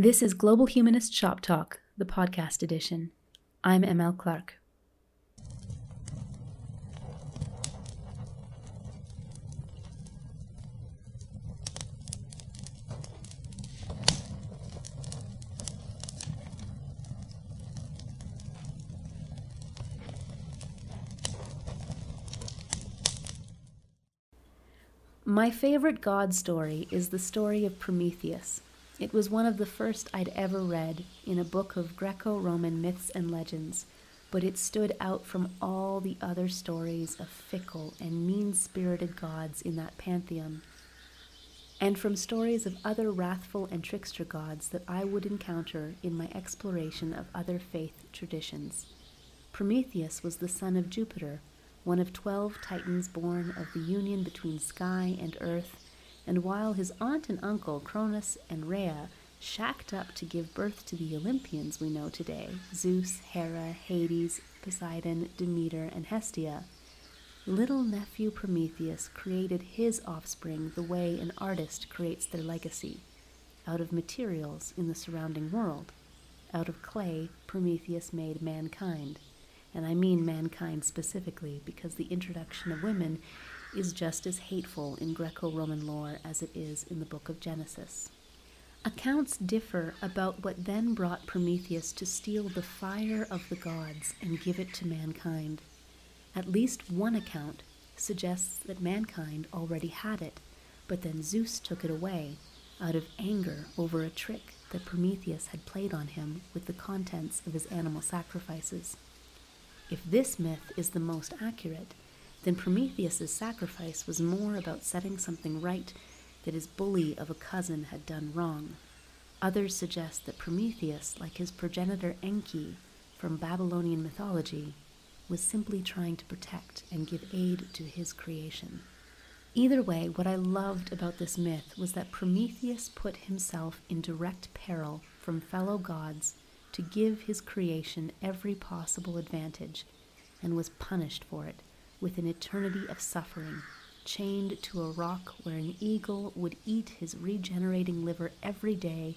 This is Global Humanist Shop Talk, the podcast edition. I'm ML Clark. My favorite God story is the story of Prometheus. It was one of the first I'd ever read in a book of Greco Roman myths and legends, but it stood out from all the other stories of fickle and mean spirited gods in that pantheon, and from stories of other wrathful and trickster gods that I would encounter in my exploration of other faith traditions. Prometheus was the son of Jupiter, one of twelve titans born of the union between sky and earth and while his aunt and uncle, Cronus and Rhea, shacked up to give birth to the Olympians we know today Zeus, Hera, Hades, Poseidon, Demeter, and Hestia, little nephew Prometheus created his offspring the way an artist creates their legacy out of materials in the surrounding world. Out of clay, Prometheus made mankind. And I mean mankind specifically because the introduction of women is just as hateful in Greco Roman lore as it is in the book of Genesis. Accounts differ about what then brought Prometheus to steal the fire of the gods and give it to mankind. At least one account suggests that mankind already had it, but then Zeus took it away out of anger over a trick that Prometheus had played on him with the contents of his animal sacrifices. If this myth is the most accurate, then Prometheus's sacrifice was more about setting something right that his bully of a cousin had done wrong. Others suggest that Prometheus, like his progenitor Enki from Babylonian mythology, was simply trying to protect and give aid to his creation. Either way, what I loved about this myth was that Prometheus put himself in direct peril from fellow gods to give his creation every possible advantage and was punished for it with an eternity of suffering, chained to a rock where an eagle would eat his regenerating liver every day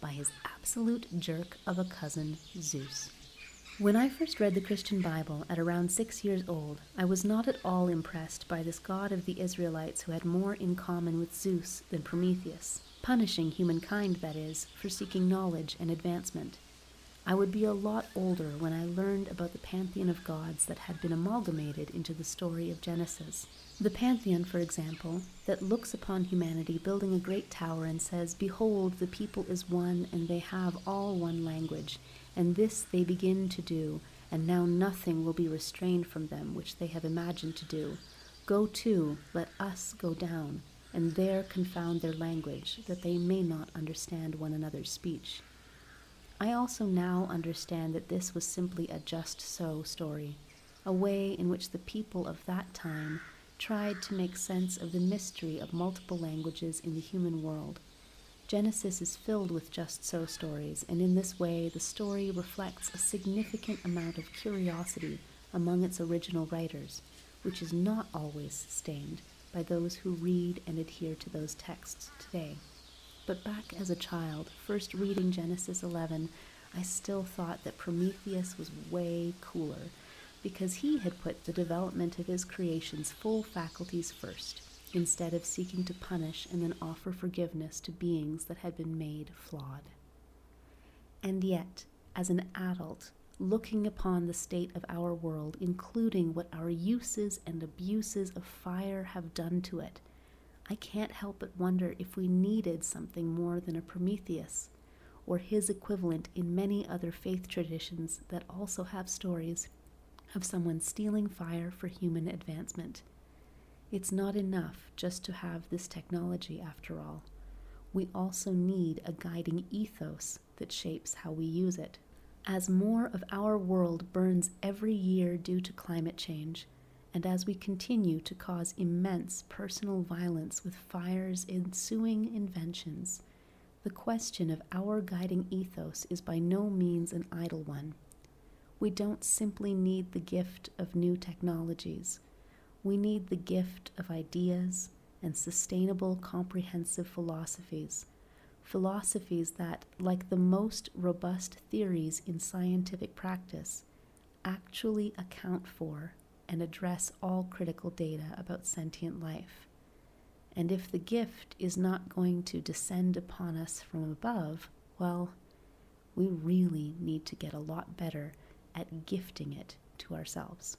by his absolute jerk of a cousin, Zeus. When I first read the Christian Bible at around six years old, I was not at all impressed by this god of the Israelites who had more in common with Zeus than Prometheus, punishing humankind, that is, for seeking knowledge and advancement. I would be a lot older when I learned about the pantheon of gods that had been amalgamated into the story of Genesis. The pantheon, for example, that looks upon humanity building a great tower and says, Behold, the people is one, and they have all one language, and this they begin to do, and now nothing will be restrained from them which they have imagined to do. Go to, let us go down, and there confound their language, that they may not understand one another's speech. I also now understand that this was simply a just so story, a way in which the people of that time tried to make sense of the mystery of multiple languages in the human world. Genesis is filled with just so stories, and in this way, the story reflects a significant amount of curiosity among its original writers, which is not always sustained by those who read and adhere to those texts today. But back as a child, first reading Genesis 11, I still thought that Prometheus was way cooler because he had put the development of his creation's full faculties first, instead of seeking to punish and then offer forgiveness to beings that had been made flawed. And yet, as an adult, looking upon the state of our world, including what our uses and abuses of fire have done to it, I can't help but wonder if we needed something more than a Prometheus, or his equivalent in many other faith traditions that also have stories of someone stealing fire for human advancement. It's not enough just to have this technology, after all. We also need a guiding ethos that shapes how we use it. As more of our world burns every year due to climate change, and as we continue to cause immense personal violence with fire's ensuing inventions, the question of our guiding ethos is by no means an idle one. We don't simply need the gift of new technologies, we need the gift of ideas and sustainable, comprehensive philosophies, philosophies that, like the most robust theories in scientific practice, actually account for and address all critical data about sentient life. And if the gift is not going to descend upon us from above, well, we really need to get a lot better at gifting it to ourselves.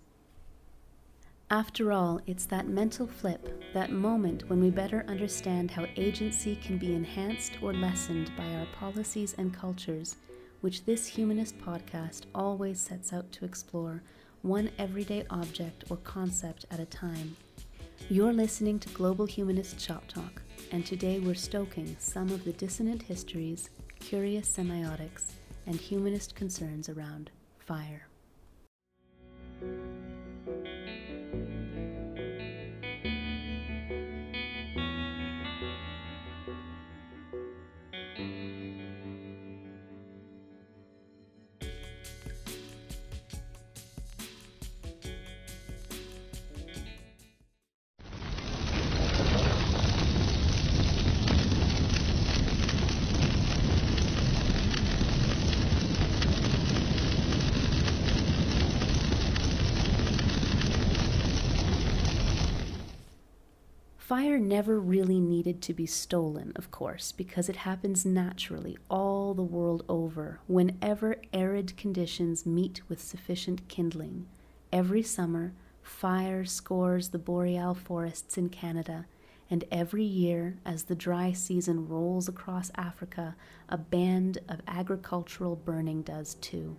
After all, it's that mental flip, that moment when we better understand how agency can be enhanced or lessened by our policies and cultures, which this humanist podcast always sets out to explore, one everyday object or concept at a time. You're listening to Global Humanist Shop Talk, and today we're stoking some of the dissonant histories, curious semiotics, and humanist concerns around fire. Fire never really needed to be stolen, of course, because it happens naturally all the world over whenever arid conditions meet with sufficient kindling. Every summer, fire scores the boreal forests in Canada, and every year, as the dry season rolls across Africa, a band of agricultural burning does too.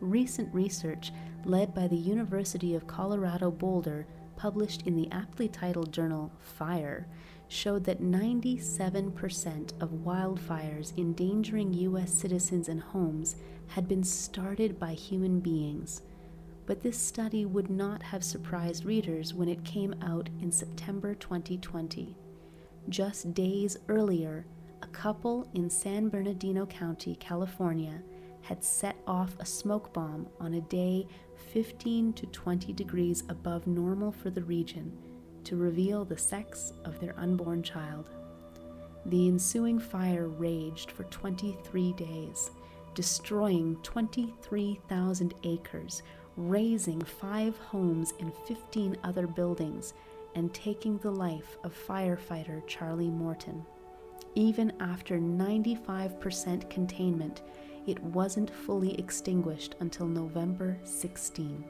Recent research, led by the University of Colorado Boulder, published in the aptly titled journal Fire, showed that 97% of wildfires endangering U.S. citizens and homes had been started by human beings. But this study would not have surprised readers when it came out in September 2020. Just days earlier, a couple in San Bernardino County, California, had set off a smoke bomb on a day 15 to 20 degrees above normal for the region to reveal the sex of their unborn child. The ensuing fire raged for 23 days, destroying 23,000 acres, razing five homes and 15 other buildings, and taking the life of firefighter Charlie Morton. Even after 95% containment, it wasn't fully extinguished until November 16.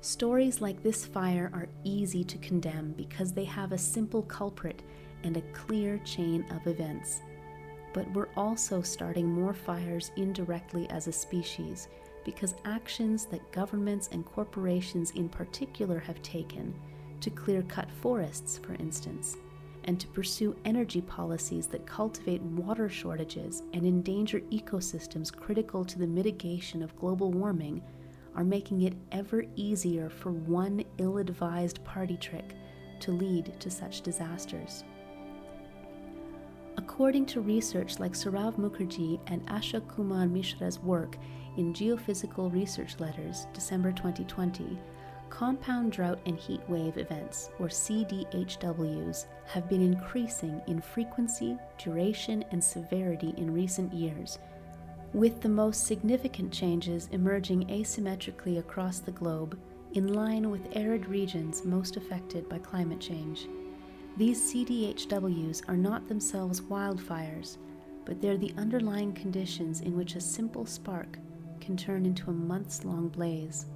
Stories like this fire are easy to condemn because they have a simple culprit and a clear chain of events. But we're also starting more fires indirectly as a species because actions that governments and corporations in particular have taken to clear cut forests, for instance, and to pursue energy policies that cultivate water shortages and endanger ecosystems critical to the mitigation of global warming are making it ever easier for one ill advised party trick to lead to such disasters. According to research like Sourav Mukherjee and Ashok Kumar Mishra's work in Geophysical Research Letters, December 2020, Compound drought and heat wave events, or CDHWs, have been increasing in frequency, duration, and severity in recent years, with the most significant changes emerging asymmetrically across the globe, in line with arid regions most affected by climate change. These CDHWs are not themselves wildfires, but they're the underlying conditions in which a simple spark can turn into a months long blaze.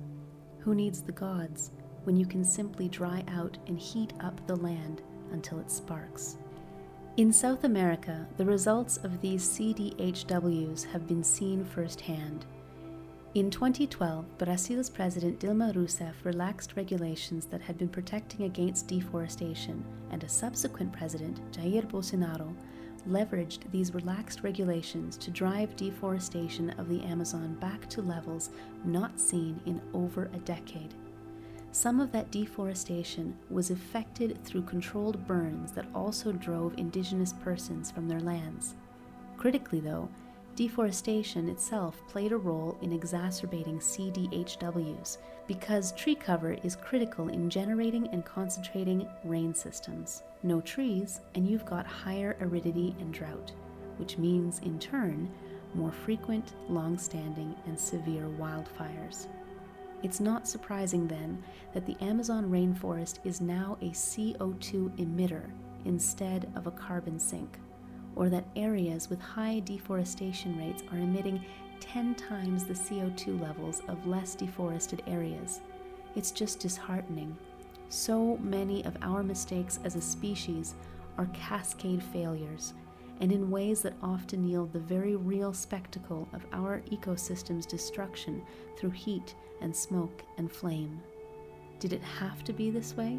Who needs the gods when you can simply dry out and heat up the land until it sparks? In South America, the results of these CDHWs have been seen firsthand. In 2012, Brazil's President Dilma Rousseff relaxed regulations that had been protecting against deforestation, and a subsequent president, Jair Bolsonaro, leveraged these relaxed regulations to drive deforestation of the Amazon back to levels not seen in over a decade. Some of that deforestation was effected through controlled burns that also drove indigenous persons from their lands. Critically, though, Deforestation itself played a role in exacerbating CDHWs because tree cover is critical in generating and concentrating rain systems. No trees, and you've got higher aridity and drought, which means, in turn, more frequent, long standing, and severe wildfires. It's not surprising then that the Amazon rainforest is now a CO2 emitter instead of a carbon sink, or that areas with high deforestation rates are emitting 10 times the CO2 levels of less deforested areas. It's just disheartening. So many of our mistakes as a species are cascade failures, and in ways that often yield the very real spectacle of our ecosystem's destruction through heat and smoke and flame. Did it have to be this way?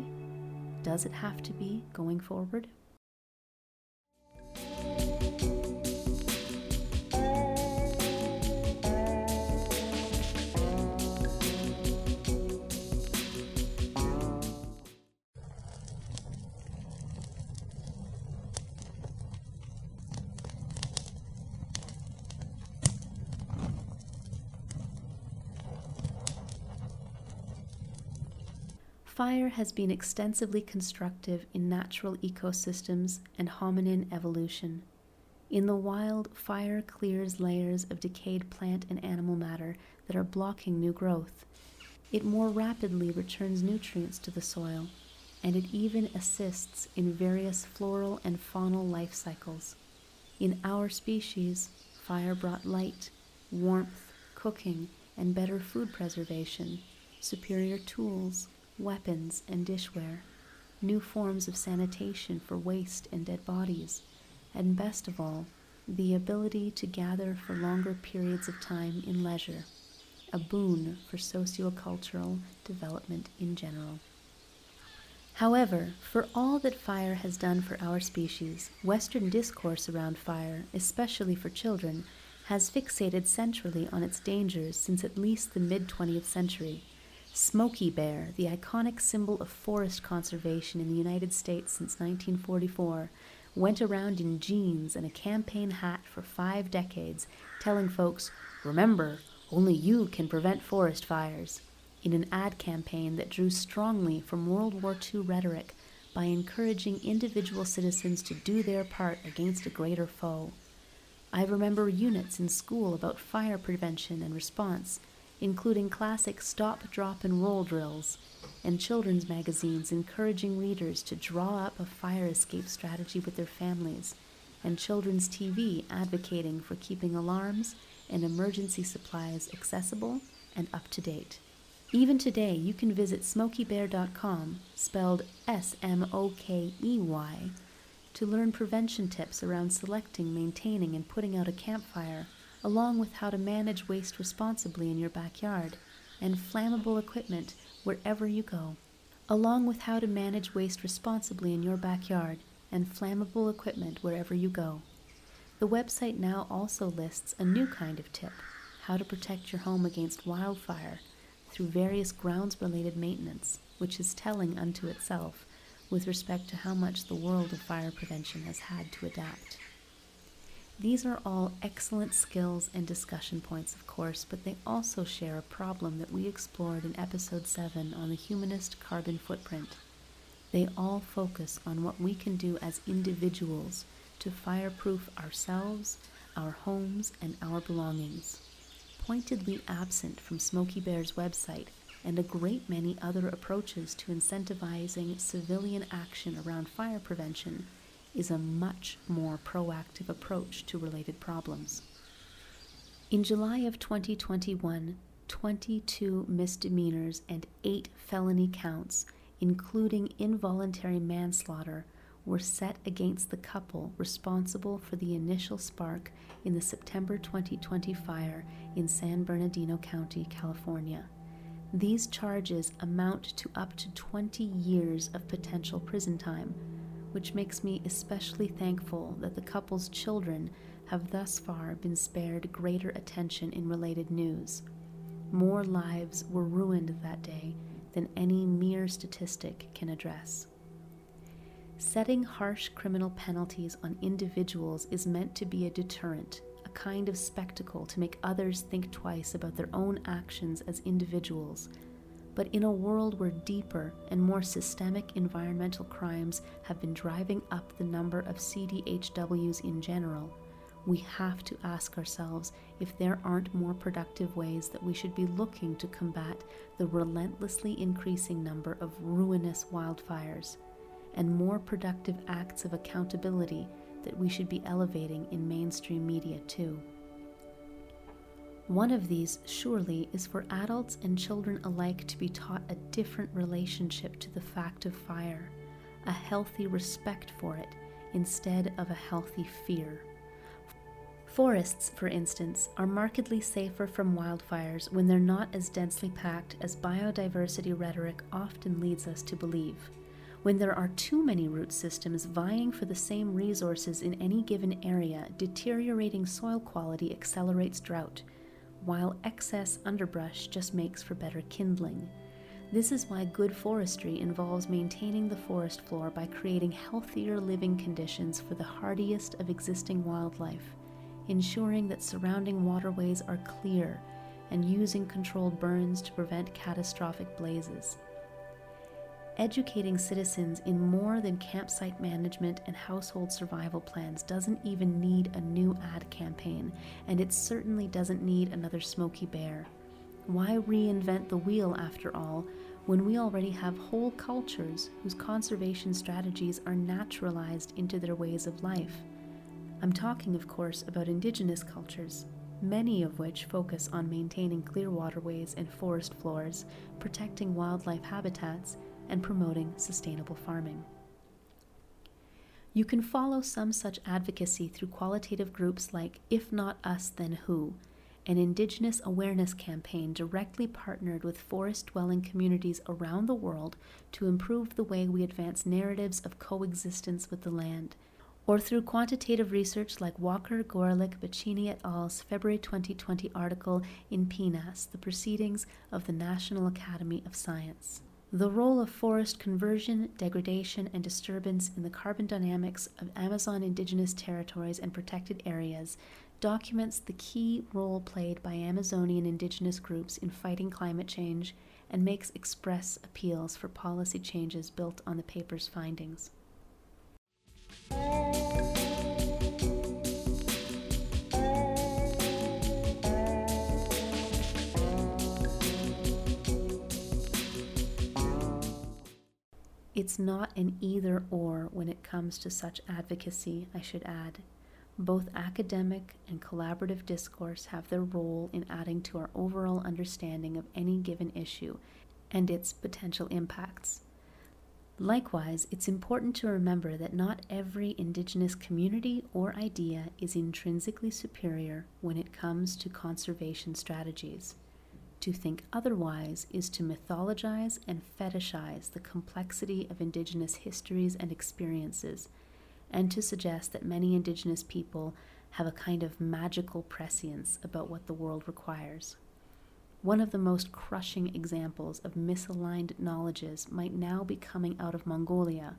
Does it have to be going forward? Fire has been extensively constructive in natural ecosystems and hominin evolution. In the wild, fire clears layers of decayed plant and animal matter that are blocking new growth. It more rapidly returns nutrients to the soil, and it even assists in various floral and faunal life cycles. In our species, fire brought light, warmth, cooking, and better food preservation, superior tools, weapons and dishware, new forms of sanitation for waste and dead bodies, and best of all, the ability to gather for longer periods of time in leisure, a boon for sociocultural development in general. However, for all that fire has done for our species, Western discourse around fire, especially for children, has fixated centrally on its dangers since at least the mid 20th century Smokey Bear, the iconic symbol of forest conservation in the United States since 1944, went around in jeans and a campaign hat for five decades, telling folks, Remember, only you can prevent forest fires, in an ad campaign that drew strongly from World War II rhetoric by encouraging individual citizens to do their part against a greater foe. I remember units in school about fire prevention and response including classic stop, drop, and roll drills, and children's magazines encouraging readers to draw up a fire escape strategy with their families, and children's TV advocating for keeping alarms and emergency supplies accessible and up to date. Even today, you can visit smokeybear.com, spelled S M O K E Y, to learn prevention tips around selecting, maintaining, and putting out a campfire along with how to manage waste responsibly in your backyard, and flammable equipment wherever you go. Along with how to manage waste responsibly in your backyard and flammable equipment wherever you go. The website now also lists a new kind of tip how to protect your home against wildfire through various grounds related maintenance, which is telling unto itself with respect to how much the world of fire prevention has had to adapt. These are all excellent skills and discussion points, of course, but they also share a problem that we explored in episode 7 on the humanist carbon footprint. They all focus on what we can do as individuals to fireproof ourselves, our homes, and our belongings. Pointedly absent from Smokey Bear's website and a great many other approaches to incentivizing civilian action around fire prevention is a much more proactive approach to related problems. In July of 2021, 22 misdemeanors and 8 felony counts, including involuntary manslaughter, were set against the couple responsible for the initial spark in the September 2020 fire in San Bernardino County, California. These charges amount to up to 20 years of potential prison time, which makes me especially thankful that the couple's children have thus far been spared greater attention in related news. More lives were ruined that day than any mere statistic can address. Setting harsh criminal penalties on individuals is meant to be a deterrent, a kind of spectacle to make others think twice about their own actions as individuals. But in a world where deeper and more systemic environmental crimes have been driving up the number of CDHWs in general, we have to ask ourselves if there aren't more productive ways that we should be looking to combat the relentlessly increasing number of ruinous wildfires, and more productive acts of accountability that we should be elevating in mainstream media too. One of these, surely, is for adults and children alike to be taught a different relationship to the fact of fire, a healthy respect for it, instead of a healthy fear. Forests, for instance, are markedly safer from wildfires when they're not as densely packed as biodiversity rhetoric often leads us to believe. When there are too many root systems vying for the same resources in any given area, deteriorating soil quality accelerates drought, while excess underbrush just makes for better kindling. This is why good forestry involves maintaining the forest floor by creating healthier living conditions for the hardiest of existing wildlife ensuring that surrounding waterways are clear, and using controlled burns to prevent catastrophic blazes. Educating citizens in more than campsite management and household survival plans doesn't even need a new ad campaign, and it certainly doesn't need another Smokey Bear. Why reinvent the wheel, after all, when we already have whole cultures whose conservation strategies are naturalized into their ways of life? I'm talking, of course, about indigenous cultures, many of which focus on maintaining clear waterways and forest floors, protecting wildlife habitats, and promoting sustainable farming. You can follow some such advocacy through qualitative groups like If Not Us, Then Who, an Indigenous awareness campaign directly partnered with forest dwelling communities around the world to improve the way we advance narratives of coexistence with the land or through quantitative research like Walker, Gorelik, Baccini et al.'s February 2020 article in PNAS, the Proceedings of the National Academy of Science. The role of forest conversion, degradation, and disturbance in the carbon dynamics of Amazon indigenous territories and protected areas documents the key role played by Amazonian indigenous groups in fighting climate change and makes express appeals for policy changes built on the paper's findings. It's not an either or when it comes to such advocacy, I should add. Both academic and collaborative discourse have their role in adding to our overall understanding of any given issue and its potential impacts. Likewise, it's important to remember that not every Indigenous community or idea is intrinsically superior when it comes to conservation strategies. To think otherwise is to mythologize and fetishize the complexity of Indigenous histories and experiences, and to suggest that many Indigenous people have a kind of magical prescience about what the world requires. One of the most crushing examples of misaligned knowledges might now be coming out of Mongolia,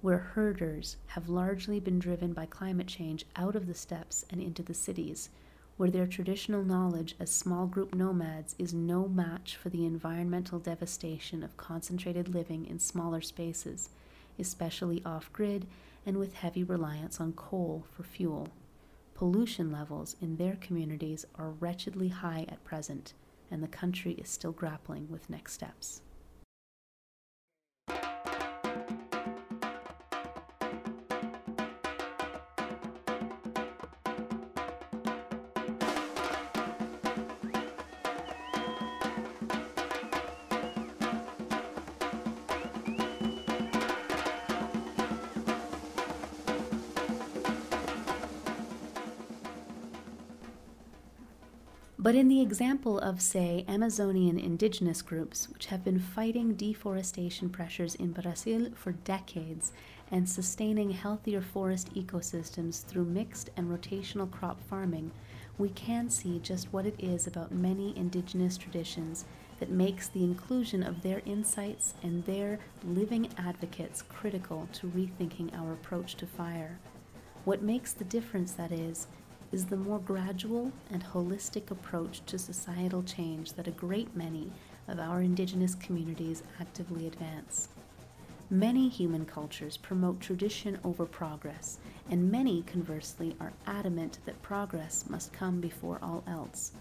where herders have largely been driven by climate change out of the steppes and into the cities, where their traditional knowledge as small group nomads is no match for the environmental devastation of concentrated living in smaller spaces, especially off grid and with heavy reliance on coal for fuel. Pollution levels in their communities are wretchedly high at present and the country is still grappling with next steps. But in the example of, say, Amazonian indigenous groups, which have been fighting deforestation pressures in Brazil for decades and sustaining healthier forest ecosystems through mixed and rotational crop farming, we can see just what it is about many indigenous traditions that makes the inclusion of their insights and their living advocates critical to rethinking our approach to fire. What makes the difference, that is, is the more gradual and holistic approach to societal change that a great many of our Indigenous communities actively advance. Many human cultures promote tradition over progress, and many, conversely, are adamant that progress must come before all else.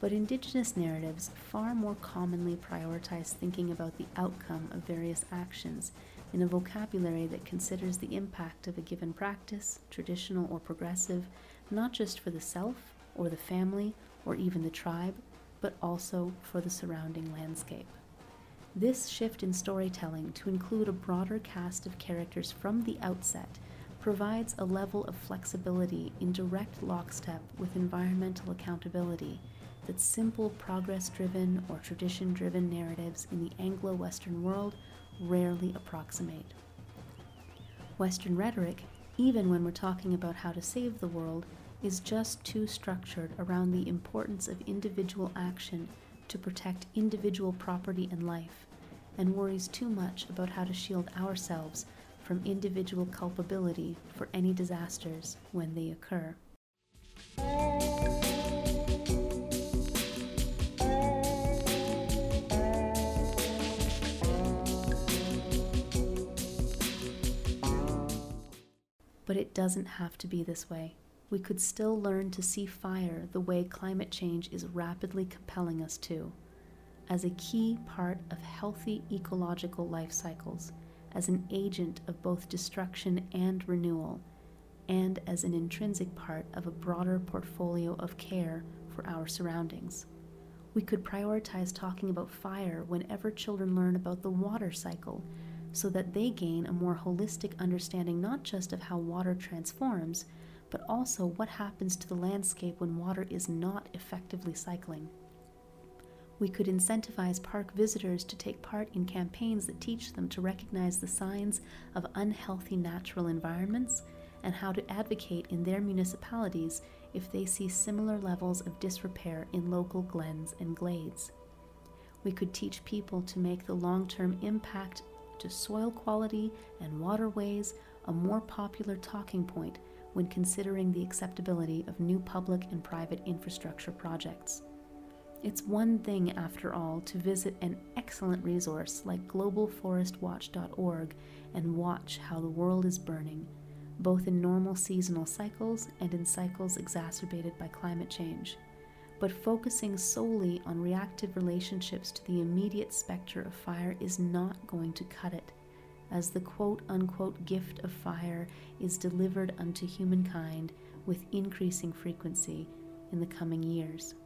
But Indigenous narratives far more commonly prioritize thinking about the outcome of various actions in a vocabulary that considers the impact of a given practice, traditional or progressive, not just for the self or the family or even the tribe, but also for the surrounding landscape. This shift in storytelling to include a broader cast of characters from the outset provides a level of flexibility in direct lockstep with environmental accountability that simple progress driven or tradition driven narratives in the Anglo Western world rarely approximate. Western rhetoric, even when we're talking about how to save the world, is just too structured around the importance of individual action to protect individual property and life, and worries too much about how to shield ourselves from individual culpability for any disasters when they occur. But it doesn't have to be this way. We could still learn to see fire the way climate change is rapidly compelling us to, as a key part of healthy ecological life cycles, as an agent of both destruction and renewal, and as an intrinsic part of a broader portfolio of care for our surroundings. We could prioritize talking about fire whenever children learn about the water cycle so that they gain a more holistic understanding not just of how water transforms, but also what happens to the landscape when water is not effectively cycling. We could incentivize park visitors to take part in campaigns that teach them to recognize the signs of unhealthy natural environments and how to advocate in their municipalities if they see similar levels of disrepair in local glens and glades. We could teach people to make the long term impact to soil quality and waterways a more popular talking point when considering the acceptability of new public and private infrastructure projects. It's one thing, after all, to visit an excellent resource like globalforestwatch.org and watch how the world is burning, both in normal seasonal cycles and in cycles exacerbated by climate change but focusing solely on reactive relationships to the immediate specter of fire is not going to cut it, as the quote unquote gift of fire is delivered unto humankind with increasing frequency in the coming years.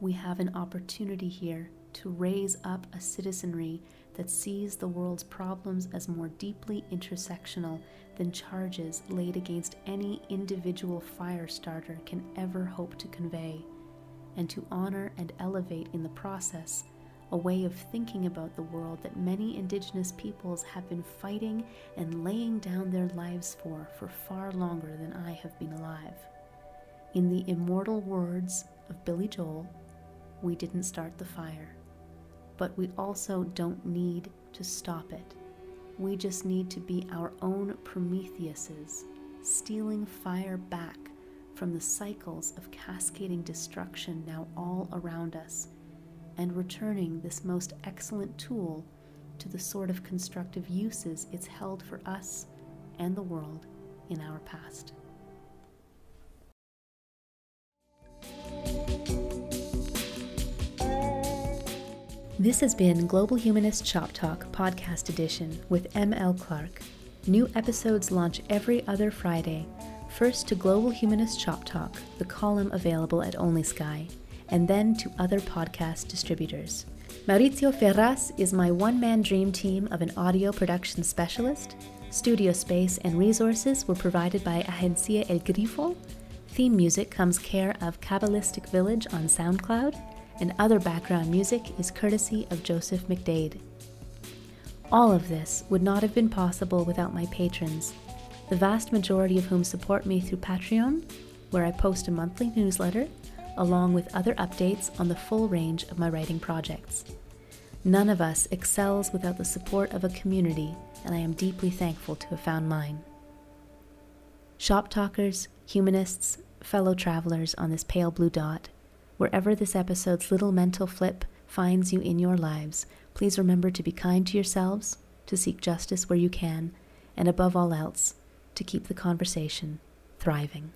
We have an opportunity here to raise up a citizenry that sees the world's problems as more deeply intersectional than charges laid against any individual fire starter can ever hope to convey, and to honor and elevate in the process a way of thinking about the world that many Indigenous peoples have been fighting and laying down their lives for for far longer than I have been alive. In the immortal words of Billy Joel, we didn't start the fire but we also don't need to stop it. We just need to be our own Prometheuses, stealing fire back from the cycles of cascading destruction now all around us, and returning this most excellent tool to the sort of constructive uses it's held for us and the world in our past. This has been Global Humanist Shop Talk Podcast Edition with M.L. Clark. New episodes launch every other Friday. First to Global Humanist Shop Talk, the column available at Only Sky, and then to other podcast distributors. Maurizio Ferraz is my one man dream team of an audio production specialist. Studio space and resources were provided by Agencia El Grifo. Theme music comes care of Kabbalistic Village on SoundCloud and other background music is courtesy of Joseph McDade. All of this would not have been possible without my patrons, the vast majority of whom support me through Patreon, where I post a monthly newsletter, along with other updates on the full range of my writing projects. None of us excels without the support of a community, and I am deeply thankful to have found mine. Shop talkers, humanists, fellow travelers on this pale blue dot, wherever this episode's little mental flip finds you in your lives, please remember to be kind to yourselves, to seek justice where you can, and above all else, to keep the conversation thriving.